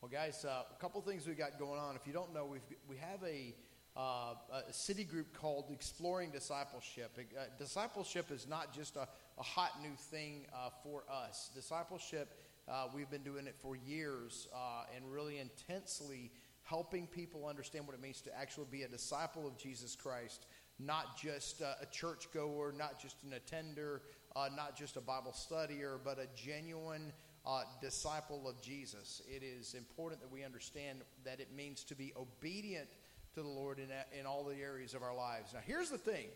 Well, guys, uh, a couple things we got going on. If you don't know, we've, we have a, uh, a city group called Exploring Discipleship. Uh, discipleship is not just a, a hot new thing uh, for us. Discipleship, uh, we've been doing it for years uh, and really intensely helping people understand what it means to actually be a disciple of Jesus Christ, not just a churchgoer, not just an attender, not just a Bible studier, but a genuine uh, disciple of Jesus. It is important that we understand that it means to be obedient to the Lord in, in all the areas of our lives. Now, here's the thing.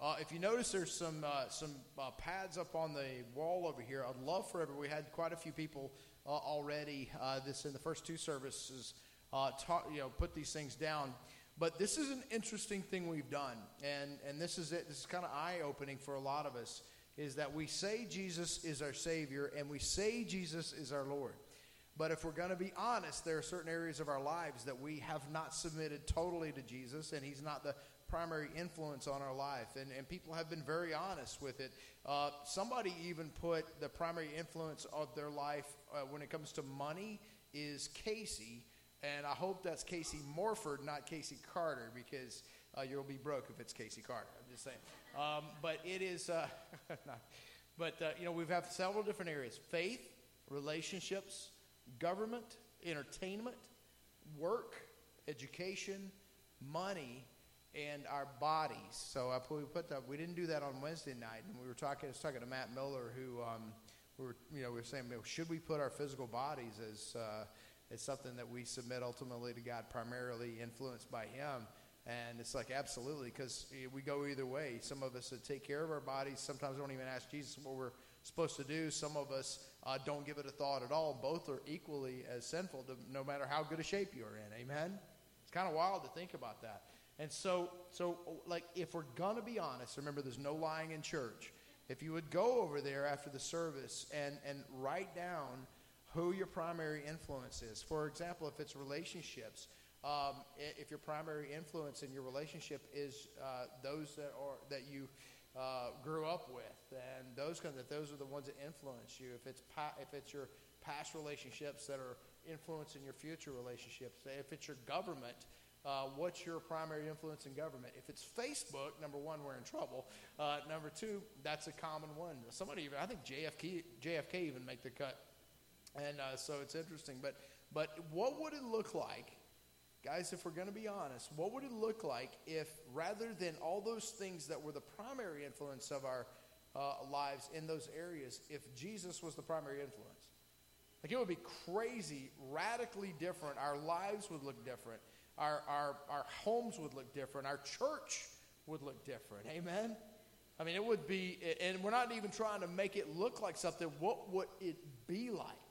Uh, if you notice, there's some uh, some uh, pads up on the wall over here. I'd love for. We had quite a few people uh, already. Uh, this in the first two services, you know, put these things down. But this is an interesting thing we've done, and and this is it. This is kind of eye opening for a lot of us is that we say Jesus is our Savior and we say Jesus is our Lord. But if we're going to be honest, there are certain areas of our lives that we have not submitted totally to Jesus, and He's not the primary influence on our life. And, and people have been very honest with it. Uh, somebody even put the primary influence of their life uh, when it comes to money is Casey. And I hope that's Casey Morford, not Casey Carter, because uh, you'll be broke if it's Casey Carter. I'm just saying. Um, but it is, uh, but uh, you know, we've had several different areas faith, relationships, government, entertainment, work, education, money, and our bodies. So I put, we put that. We didn't do that on Wednesday night, and we were talking. I was talking to Matt Miller, who um, we were, you know, we were saying, should we put our physical bodies as uh, as something that we submit ultimately to God, primarily influenced by Him? And it's like, absolutely, because we go either way. Some of us that take care of our bodies sometimes don't even ask Jesus what we're supposed to do. Some of us uh, don't give it a thought at all. Both are equally as sinful, to, no matter how good a shape you're in. Amen? It's kind of wild to think about that. And so, so like, if we're going to be honest, remember there's no lying in church. If you would go over there after the service and, and write down who your primary influence is. For example, if it's relationships, um, if your primary influence in your relationship is uh, those that are that you uh, grew up with, and those kind of those are the ones that influence you. If it's pa- if it's your past relationships that are influencing your future relationships, if it's your government. Uh, what's your primary influence in government? If it's Facebook, number one, we're in trouble. Uh, number two, that's a common one. Somebody even, I think JFK, JFK even make the cut, and uh, so it's interesting. But but what would it look like Guys, if we're going to be honest, what would it look like if rather than all those things that were the primary influence of our uh, lives in those areas, if Jesus was the primary influence? Like it would be crazy, radically different. Our lives would look different. Our, our, our homes would look different. Our church would look different. Amen? I mean, it would be, and we're not even trying to make it look like something. What would it be like?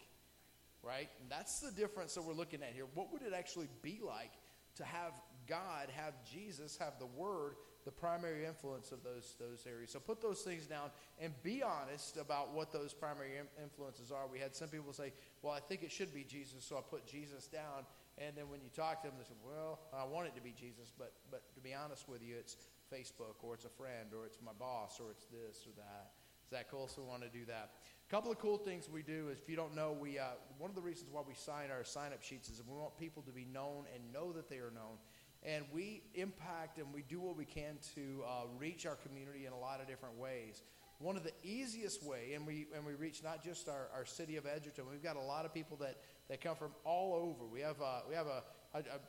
Right? And that's the difference that we're looking at here. What would it actually be like to have God, have Jesus, have the Word, the primary influence of those those areas? So put those things down and be honest about what those primary influences are. We had some people say, "Well, I think it should be Jesus," so I put Jesus down. And then when you talk to them, they say, "Well, I want it to be Jesus, but but to be honest with you, it's Facebook or it's a friend or it's my boss or it's this or that." Is that cool? So we want to do that couple of cool things we do is if you don't know, we uh, one of the reasons why we sign our sign up sheets is we want people to be known and know that they are known. And we impact and we do what we can to uh, reach our community in a lot of different ways. One of the easiest way, and we and we reach not just our, our city of Edgerton. We've got a lot of people that, that come from all over. We have uh, we have a, a, a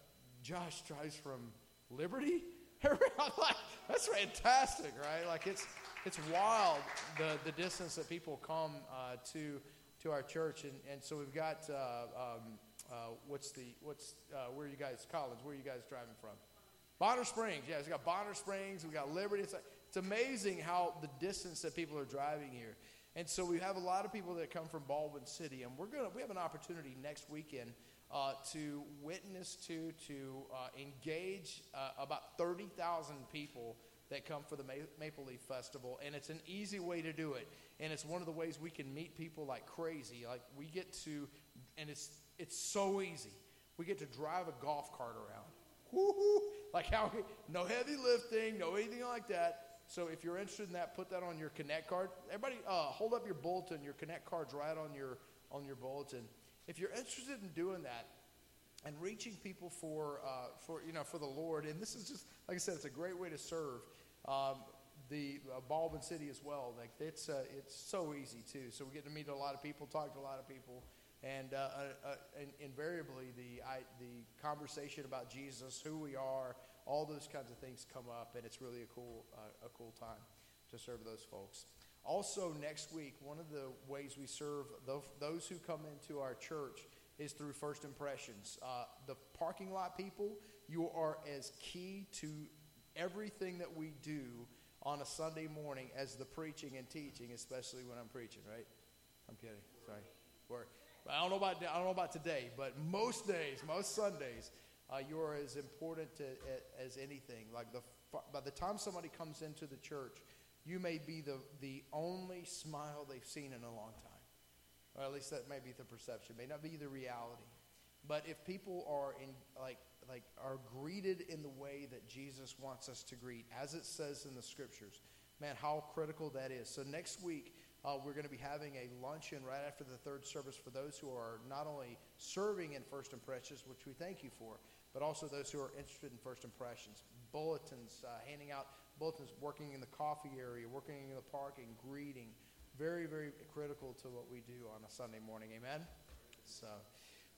Josh drives from Liberty. That's fantastic, right? Like it's it's wild the, the distance that people come uh, to to our church, and, and so we've got uh, um, uh, what's the what's uh, where are you guys Collins? Where are you guys driving from? Bonner Springs, yeah, We've got Bonner Springs, we've got Liberty. It's, like, it's amazing how the distance that people are driving here, and so we have a lot of people that come from Baldwin City, and we're gonna we have an opportunity next weekend. Uh, to witness to, to uh, engage about 30,000 people that come for the Maple Leaf Festival, and it's an easy way to do it. And it's one of the ways we can meet people like crazy. Like we get to, and it's it's so easy. We get to drive a golf cart around. Woo-hoo! Like how no heavy lifting, no anything like that. So if you're interested in that, put that on your Connect card. Everybody, uh, hold up your bulletin. Your Connect card's right on your on your bulletin. if you're interested in doing that and reaching people for, uh, for, you know, for the Lord, and this is just, like I said, it's a great way to serve. Um, the uh, Baldwin City as well. Like it's uh, it's so easy too. So we get to meet a lot of people, talk to a lot of people, and, uh, uh, uh invariably the I, the conversation about Jesus, who we are, all those kinds of things come up, and it's really a cool uh, a cool time to serve those folks. Also, next week, one of the ways we serve those who come into our church is through first impressions. the parking lot people, you are as key to everything that we do on a Sunday morning as the preaching and teaching, especially when I'm preaching, right? I'm kidding. Sorry. Or, I don't know about I don't know about today, but most days, most Sundays, uh, you are as important to, as anything. Like the by the time somebody comes into the church, you may be the the only smile they've seen in a long time, or at least that may be the perception. May not be the reality. But if people are in like like are greeted in the way that Jesus wants us to greet, as it says in the scriptures. Man, how critical that is. So next week, uh, we're going to be having a luncheon right after the third service for those who are not only serving in First Impressions, which we thank you for, but also those who are interested in First Impressions. Bulletins, uh, handing out bulletins, working in the coffee area, working in the parking, greeting. Very, very critical to what we do on a Sunday morning. Amen? So.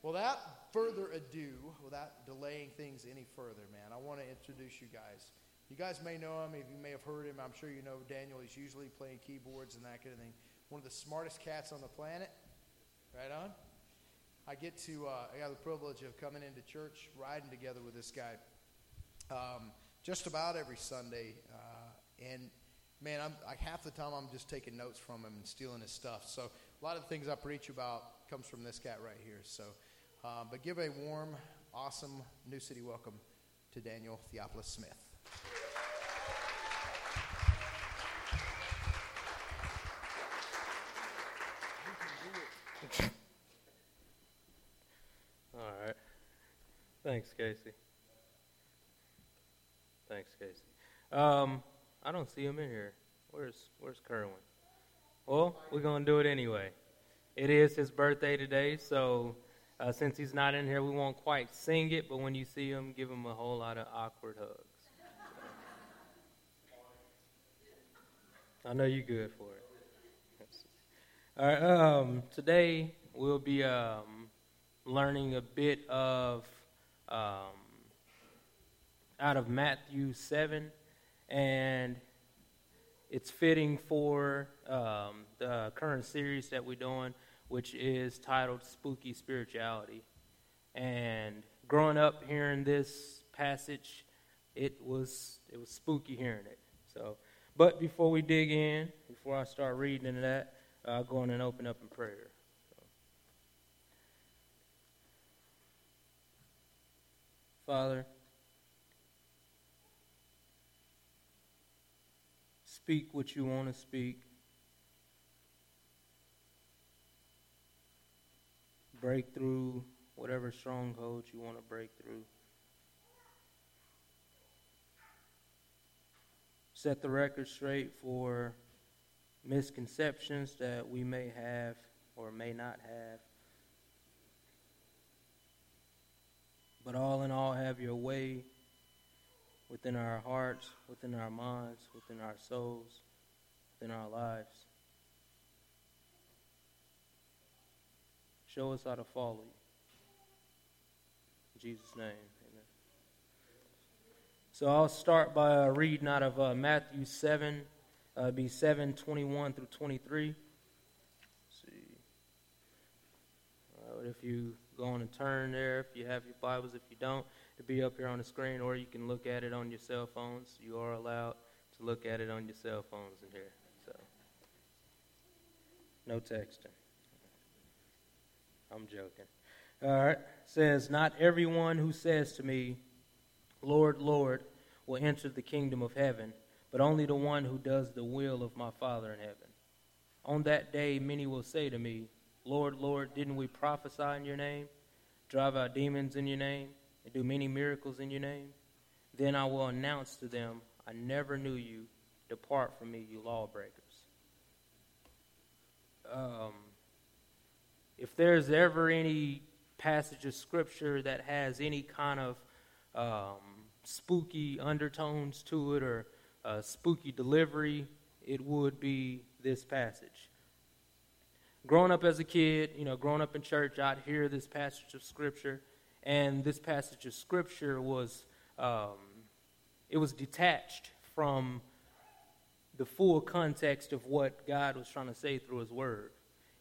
Without further ado, without delaying things any further, man, I want to introduce you guys. You guys may know him, if you may have heard him. I'm sure you know Daniel. He's usually playing keyboards and that kind of thing. One of the smartest cats on the planet. Right on. I get to, uh, I got the privilege of coming into church, riding together with this guy um, just about every Sunday. Uh, and man, I'm like half the time I'm just taking notes from him and stealing his stuff. So a lot of the things I preach about comes from this cat right here. So uh, but give a warm, awesome New City welcome to Daniel Theophilus Smith. All right. Thanks, Casey. Thanks, Casey. Um, I don't see him in here. Where's Where's Kerwin? Well, we're gonna do it anyway. It is his birthday today, so uh, since he's not in here, we won't quite sing it, but when you see him, give him a whole lot of awkward hugs. I know you're good for it. All right, um, today we'll be um, learning a bit of um, out of Matthew 7, and it's fitting for um, the current series that we're doing which is titled Spooky Spirituality. And growing up hearing this passage, it was it was spooky hearing it. So, but before we dig in, before I start reading into that, I'll go on and open up in prayer. So. Father, speak what you want to speak. Break through whatever strongholds you want to break through. Set the record straight for misconceptions that we may have or may not have. But all in all, have your way within our hearts, within our minds, within our souls, within our lives. Show us how to follow you. In Jesus' name, amen. So I'll start by uh, reading out of uh, Matthew 7, uh, be 7, 21 through 23. Let's see. if you go on and turn there, if you have your Bibles, if you don't, it'll be up here on the screen, or you can look at it on your cell phones. You are allowed to look at it on your cell phones in here. So, no texting. I'm joking. All right. Says, Not everyone who says to me, Lord, Lord, will enter the kingdom of heaven, but only the one who does the will of my Father in heaven. On that day, many will say to me, Lord, Lord, didn't we prophesy in your name, drive out demons in your name, and do many miracles in your name? Then I will announce to them, I never knew you. Depart from me, you lawbreakers. Um, if there's ever any passage of scripture that has any kind of um, spooky undertones to it or uh, spooky delivery, it would be this passage. Growing up as a kid, you know, growing up in church, I'd hear this passage of scripture, and this passage of scripture was um, it was detached from the full context of what God was trying to say through His Word.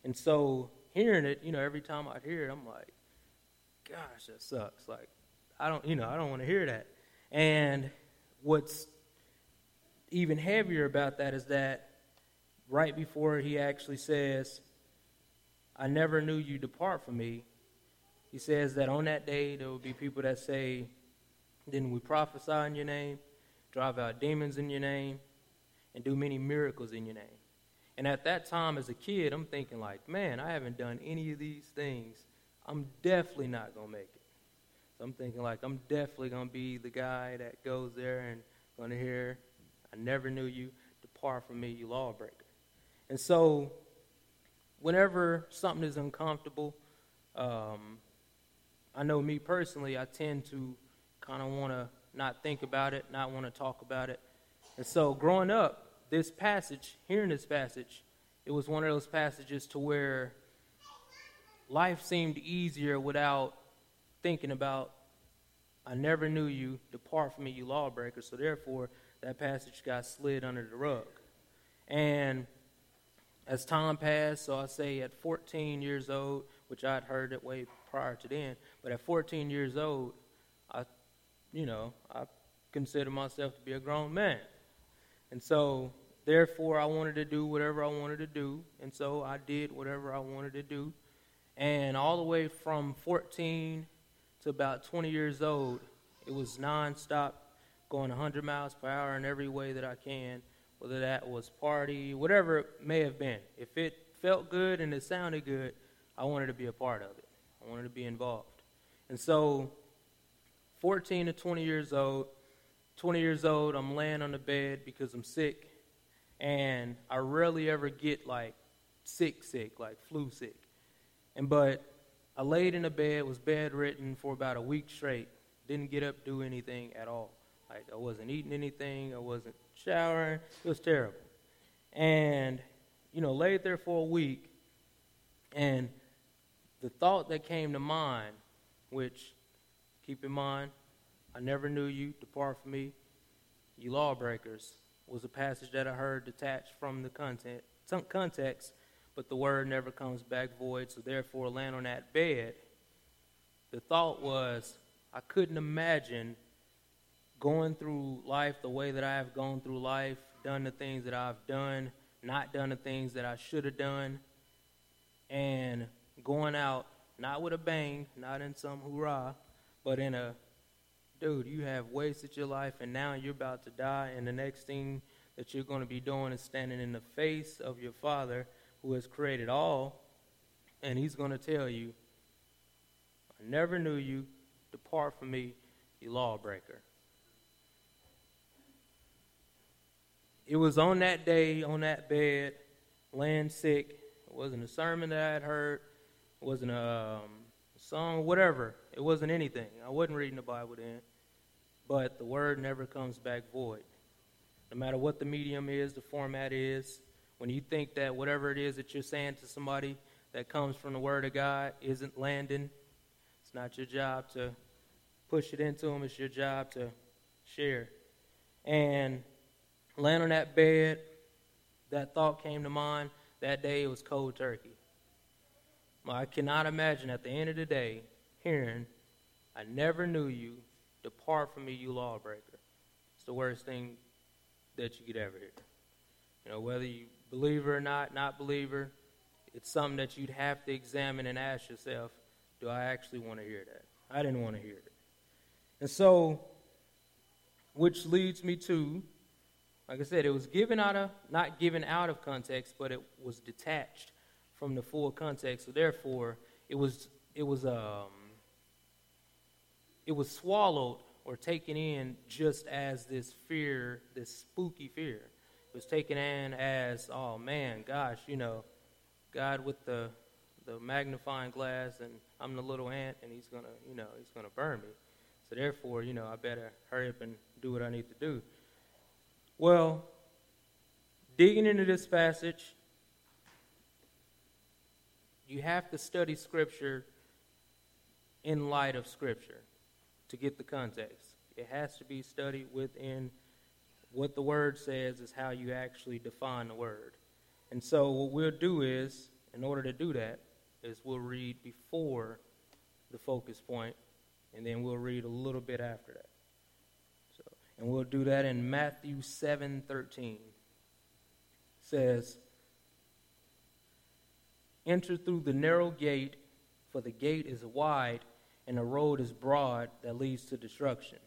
And so, hearing it, you know, every time I'd hear it, I'm like, gosh, that sucks. Like, I don't, you know, I don't want to hear that. And what's even heavier about that is that right before he actually says, I never knew you depart from me, he says that on that day there will be people that say, Didn't we prophesy in your name, drive out demons in your name, and do many miracles in your name? And at that time, as a kid, I'm thinking, like, man, I haven't done any of these things. I'm definitely not going to make it. So I'm thinking, like, I'm definitely going to be the guy that goes there and going to hear, I never knew you. Depart from me, you lawbreaker. And so, whenever something is uncomfortable, um, I know me personally, I tend to kind of want to not think about it, not want to talk about it. And so, growing up, this passage, hearing this passage, it was one of those passages to where life seemed easier without thinking about, I never knew you, depart from me, you lawbreaker. So, therefore, that passage got slid under the rug. And as time passed, so I say at 14 years old, which I'd heard it way prior to then, but at 14 years old, I, you know, I consider myself to be a grown man. And so, therefore, I wanted to do whatever I wanted to do. And so I did whatever I wanted to do. And all the way from 14 to about 20 years old, it was nonstop going 100 miles per hour in every way that I can, whether that was party, whatever it may have been. If it felt good and it sounded good, I wanted to be a part of it. I wanted to be involved. And so, 14 to 20 years old, 20 years old, I'm laying on the bed because I'm sick, and I rarely ever get like sick, sick, like flu sick. And but I laid in the bed, was bedridden for about a week straight, didn't get up, do anything at all. Like I wasn't eating anything, I wasn't showering. It was terrible. And you know, laid there for a week, and the thought that came to mind, which keep in mind, I never knew you, depart from me, you lawbreakers, was a passage that I heard detached from the content, context, but the word never comes back void, so therefore, land on that bed. The thought was, I couldn't imagine going through life the way that I have gone through life, done the things that I've done, not done the things that I should have done, and going out not with a bang, not in some hoorah, but in a dude, you have wasted your life and now you're about to die, and the next thing that you're going to be doing is standing in the face of your Father who has created all, and He's going to tell you, I never knew you, depart from me, you lawbreaker. It was on that day, on that bed, laying sick. It wasn't a sermon that I had heard. It wasn't a um, song, whatever. It wasn't anything. I wasn't reading the Bible then. But the word never comes back void. No matter what the medium is, the format is, when you think that whatever it is that you're saying to somebody that comes from the Word of God isn't landing, it's not your job to push it into them, it's your job to share. And laying on that bed, that thought came to mind. That day it was cold turkey. I cannot imagine at the end of the day hearing, I never knew you, depart from me, you lawbreaker. It's the worst thing that you could ever hear. You know, whether you believer or not, not believer, it's something that you'd have to examine and ask yourself, do I actually want to hear that? I didn't want to hear it. And so, which leads me to, like I said, it was given out of, not given out of context, but it was detached from the full context. So therefore, it was, it was, um, it was swallowed or taken in just as this fear, this spooky fear was taken in as, oh man, gosh, you know, God with the the magnifying glass, and I'm the little ant, and he's gonna, you know, he's gonna burn me. So therefore, you know, I better hurry up and do what I need to do. Well, digging into this passage, you have to study Scripture in light of Scripture to get the context. It has to be studied within what the Word says, is how you actually define the Word. And so, what we'll do is, in order to do that, is we'll read before the focus point, and then we'll read a little bit after that. So, and we'll do that in Matthew 7:13. Says, "Enter through the narrow gate, for the gate is wide and the road is broad that leads to destruction,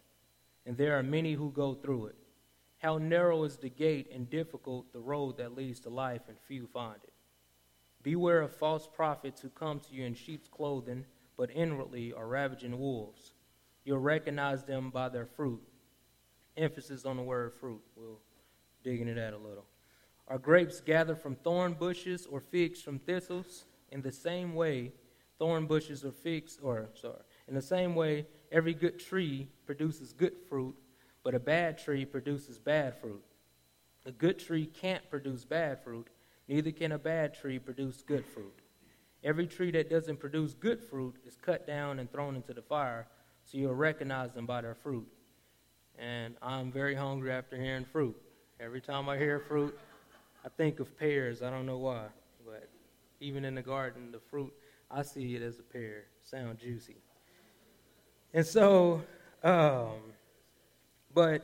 and there are many who go through it. How narrow is the gate and difficult the road that leads to life, and few find it. Beware of false prophets who come to you in sheep's clothing, but inwardly are ravaging wolves. You'll recognize them by their fruit. Emphasis on the word fruit. We'll dig into that a little. Are grapes gathered from thorn bushes or figs from thistles? In the same way, thorn bushes or figs, or sorry, in the same way, every good tree produces good fruit, but a bad tree produces bad fruit. A good tree can't produce bad fruit, neither can a bad tree produce good fruit. Every tree that doesn't produce good fruit is cut down and thrown into the fire, so you'll recognize them by their fruit. And I'm very hungry after hearing fruit. Every time I hear fruit, I think of pears. I don't know why, but even in the garden, the fruit, I see it as a pear. Sound juicy. And so, um, but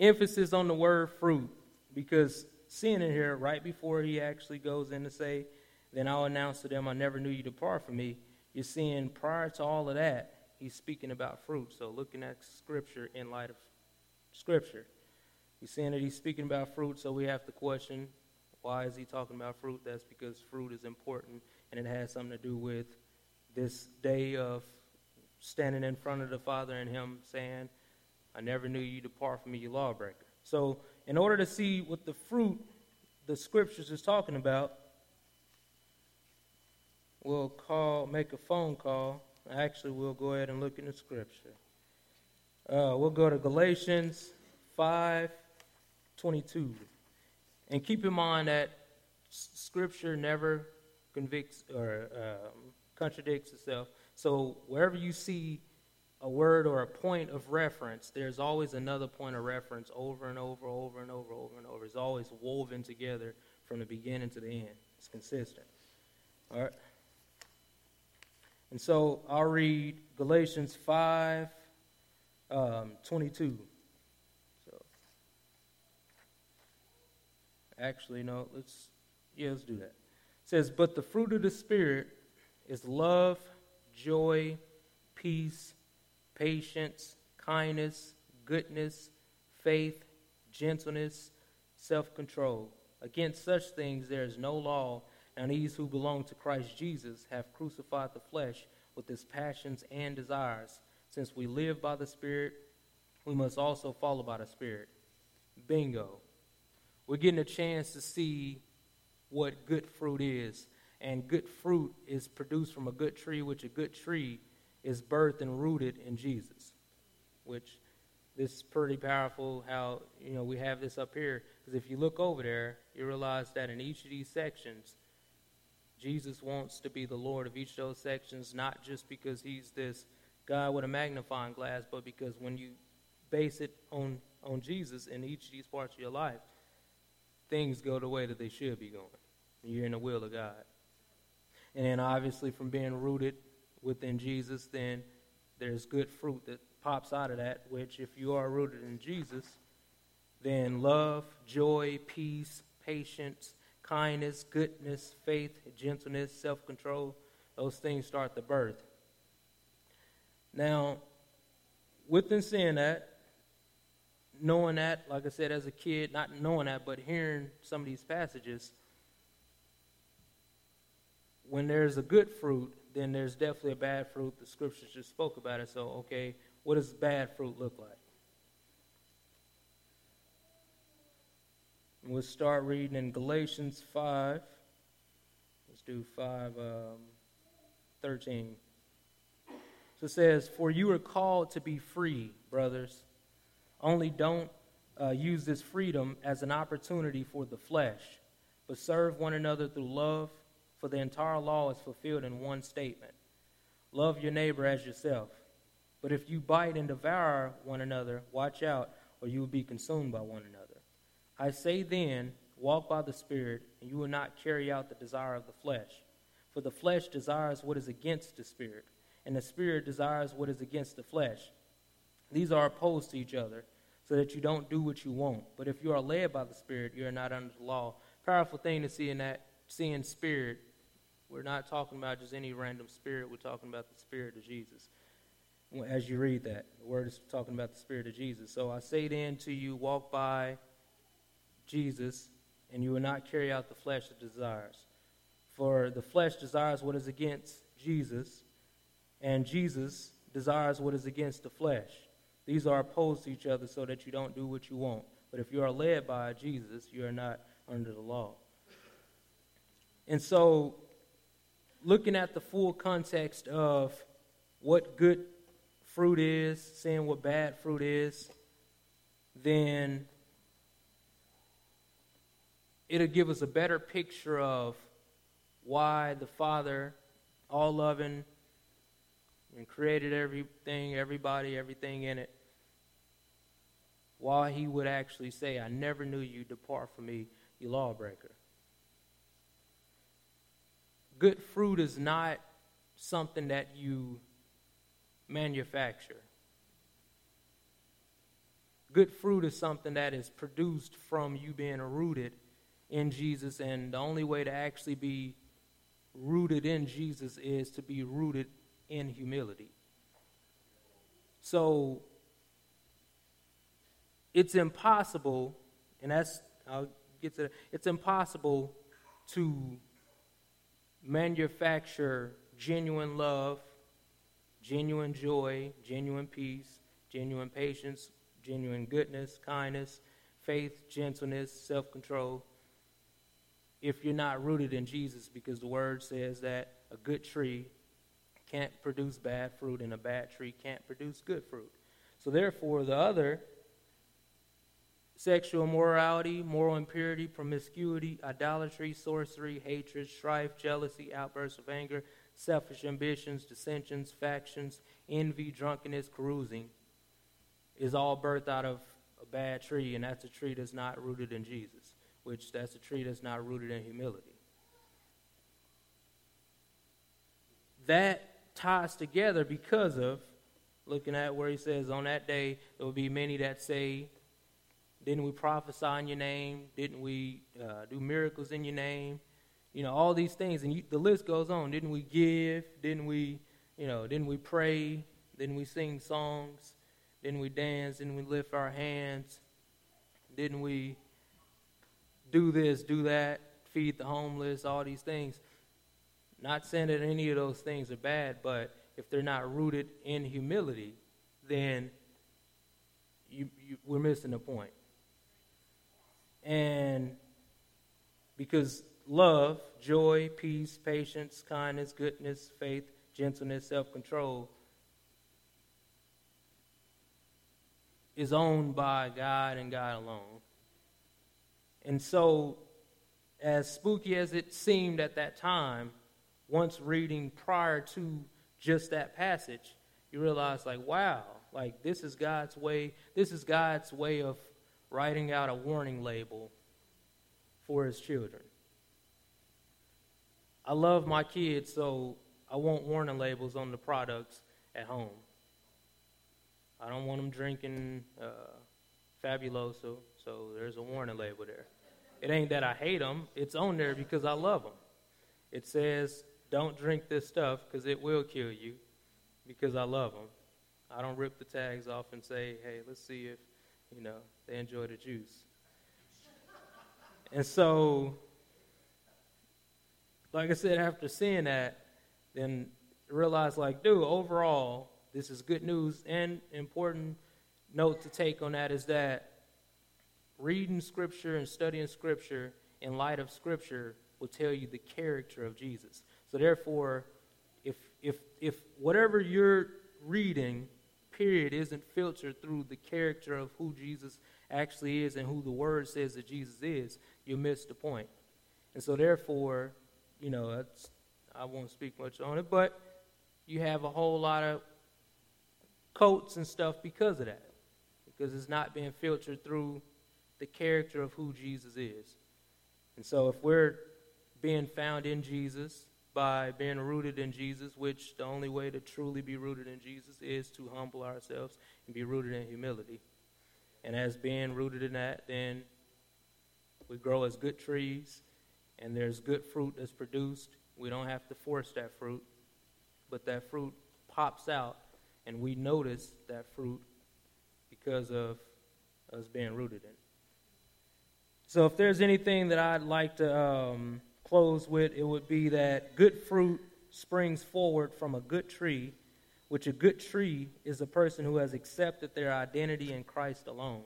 emphasis on the word fruit, because seeing it here right before he actually goes in to say, Then I'll announce to them, I never knew you depart from me. You're seeing prior to all of that, he's speaking about fruit. So looking at scripture in light of scripture. He's saying that he's speaking about fruit, so we have to question why is he talking about fruit? That's because fruit is important and it has something to do with this day of standing in front of the Father and Him saying, I never knew you depart from me, you lawbreaker. So, in order to see what the fruit the scriptures is talking about, we'll call, make a phone call. Actually, we'll go ahead and look in the scripture. Uh, we'll go to Galatians 5 22. And keep in mind that scripture never convicts or um, contradicts itself. So wherever you see a word or a point of reference, there's always another point of reference over and over, over and over, over and over. It's always woven together from the beginning to the end. It's consistent. All right. And so I'll read Galatians 5 um, 22. So, actually, no, let's, yeah, let's do that. It says, But the fruit of the Spirit is love, joy, peace, patience, kindness, goodness, faith, gentleness, self control. Against such things there is no law, and these who belong to Christ Jesus have crucified the flesh with its passions and desires. Since we live by the Spirit, we must also follow by the Spirit. Bingo. We're getting a chance to see what good fruit is and good fruit is produced from a good tree, which a good tree is birthed and rooted in Jesus. Which this is pretty powerful how you know we have this up here because if you look over there, you realize that in each of these sections, Jesus wants to be the Lord of each of those sections, not just because he's this guy with a magnifying glass, but because when you base it on on Jesus in each of these parts of your life, things go the way that they should be going. You're in the will of God. And then obviously from being rooted within Jesus, then there's good fruit that pops out of that, which if you are rooted in Jesus, then love, joy, peace, patience, kindness, goodness, faith, gentleness, self control, those things start the birth. Now, within saying that, knowing that, like I said, as a kid, not knowing that, but hearing some of these passages, when there's a good fruit, then there's definitely a bad fruit. The scriptures just spoke about it. So, okay, what does bad fruit look like? We'll start reading in Galatians 5. Let's do 5 um, 13. So it says, For you are called to be free, brothers. Only don't uh, use this freedom as an opportunity for the flesh, but serve one another through love, for the entire law is fulfilled in one statement Love your neighbor as yourself. But if you bite and devour one another, watch out, or you will be consumed by one another. I say then, walk by the Spirit, and you will not carry out the desire of the flesh. For the flesh desires what is against the Spirit, and the Spirit desires what is against the flesh. These are opposed to each other so that you don't do what you want. But if you are led by the Spirit, you are not under the law. Powerful thing to see in that seeing spirit. We're not talking about just any random spirit. We're talking about the Spirit of Jesus. As you read that, the word is talking about the Spirit of Jesus. So I say then to you, walk by Jesus, and you will not carry out the flesh of desires. For the flesh desires what is against Jesus, and Jesus desires what is against the flesh. These are opposed to each other so that you don't do what you want. But if you are led by Jesus, you are not under the law. And so, looking at the full context of what good fruit is, seeing what bad fruit is, then it'll give us a better picture of why the Father, all loving, and created everything, everybody, everything in it, while he would actually say, I never knew you, depart from me, you lawbreaker. Good fruit is not something that you manufacture. Good fruit is something that is produced from you being rooted in Jesus, and the only way to actually be rooted in Jesus is to be rooted in humility. So it's impossible, and that's, I'll get to it's impossible to manufacture genuine love, genuine joy, genuine peace, genuine patience, genuine goodness, kindness, faith, gentleness, self control if you're not rooted in Jesus because the word says that a good tree can't produce bad fruit, and a bad tree can't produce good fruit. So, therefore, the other sexual immorality, moral impurity, promiscuity, idolatry, sorcery, hatred, strife, jealousy, outbursts of anger, selfish ambitions, dissensions, factions, envy, drunkenness, carousing is all birthed out of a bad tree, and that's a tree that's not rooted in Jesus, which that's a tree that's not rooted in humility. That ties together because of looking at where he says, On that day, there will be many that say, Didn't we prophesy in your name? Didn't we uh, do miracles in your name? You know, all these things. And you, the list goes on. Didn't we give? Didn't we, you know, didn't we pray? Didn't we sing songs? Didn't we dance? Didn't we lift our hands? Didn't we do this, do that, feed the homeless, all these things? Not saying that any of those things are bad, but if they're not rooted in humility, then you, you, we're missing the point. And because love, joy, peace, patience, kindness, goodness, faith, gentleness, self control is owned by God and God alone. And so, as spooky as it seemed at that time, once reading prior to just that passage, you realize, like, wow, like this is God's way. This is God's way of writing out a warning label for His children. I love my kids, so I want warning labels on the products at home. I don't want them drinking uh, Fabuloso, so there's a warning label there. It ain't that I hate them; it's on there because I love them. It says don't drink this stuff because it will kill you because I love them. I don't rip the tags off and say, hey, let's see if, you know, they enjoy the juice. and so, like I said, after seeing that, then realize, like, dude, overall, this is good news. And important note to take on that is that reading Scripture and studying Scripture in light of Scripture will tell you the character of Jesus. So therefore, if if if whatever you're reading, period, isn't filtered through the character of who Jesus actually is and who the word says that Jesus is, you miss the point. And so therefore, you know, I won't speak much on it, but you have a whole lot of coats and stuff because of that. Because it's not being filtered through the character of who Jesus is. And so if we're being found in Jesus by being rooted in Jesus, which the only way to truly be rooted in Jesus is to humble ourselves and be rooted in humility. And as being rooted in that, then we grow as good trees and there's good fruit that's produced. We don't have to force that fruit, but that fruit pops out and we notice that fruit because of us being rooted in it. So, if there's anything that I'd like to um, close with, it would be that good fruit springs forward from a good tree, which a good tree is a person who has accepted their identity in Christ alone.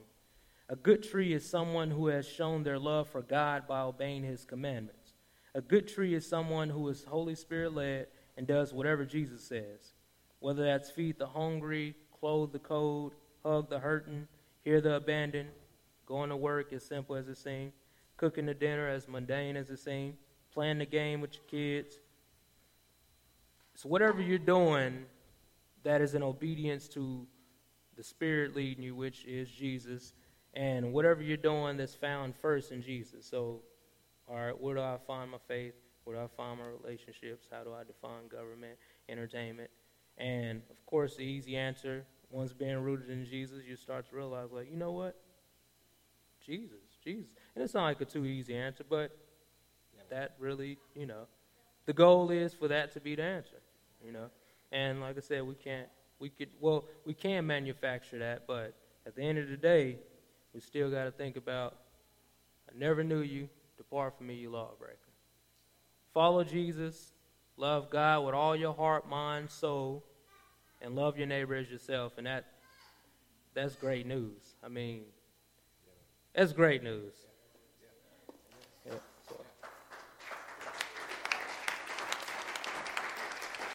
A good tree is someone who has shown their love for God by obeying his commandments. A good tree is someone who is Holy Spirit led and does whatever Jesus says whether that's feed the hungry, clothe the cold, hug the hurting, hear the abandoned, going to work as simple as it seems, cooking the dinner as mundane as it seems, playing the game with your kids. So, whatever you're doing that is in obedience to the Spirit leading you, which is Jesus, and whatever you're doing that's found first in Jesus. So, all right, where do I find my faith? Where do I find my relationships? How do I define government, entertainment? And of course, the easy answer, once being rooted in Jesus, you start to realize, like, you know what? Jesus, Jesus. And it's not like a too easy answer, but that really, you know, the goal is for that to be the answer, you know. And like I said, we can't, we could, well, we can manufacture that, but at the end of the day, we still got to think about, I never knew you, depart from me, you lawbreaker. Follow Jesus, Love God with all your heart, mind, soul, and love your neighbor as yourself. And that that's great news. I mean, that's great news.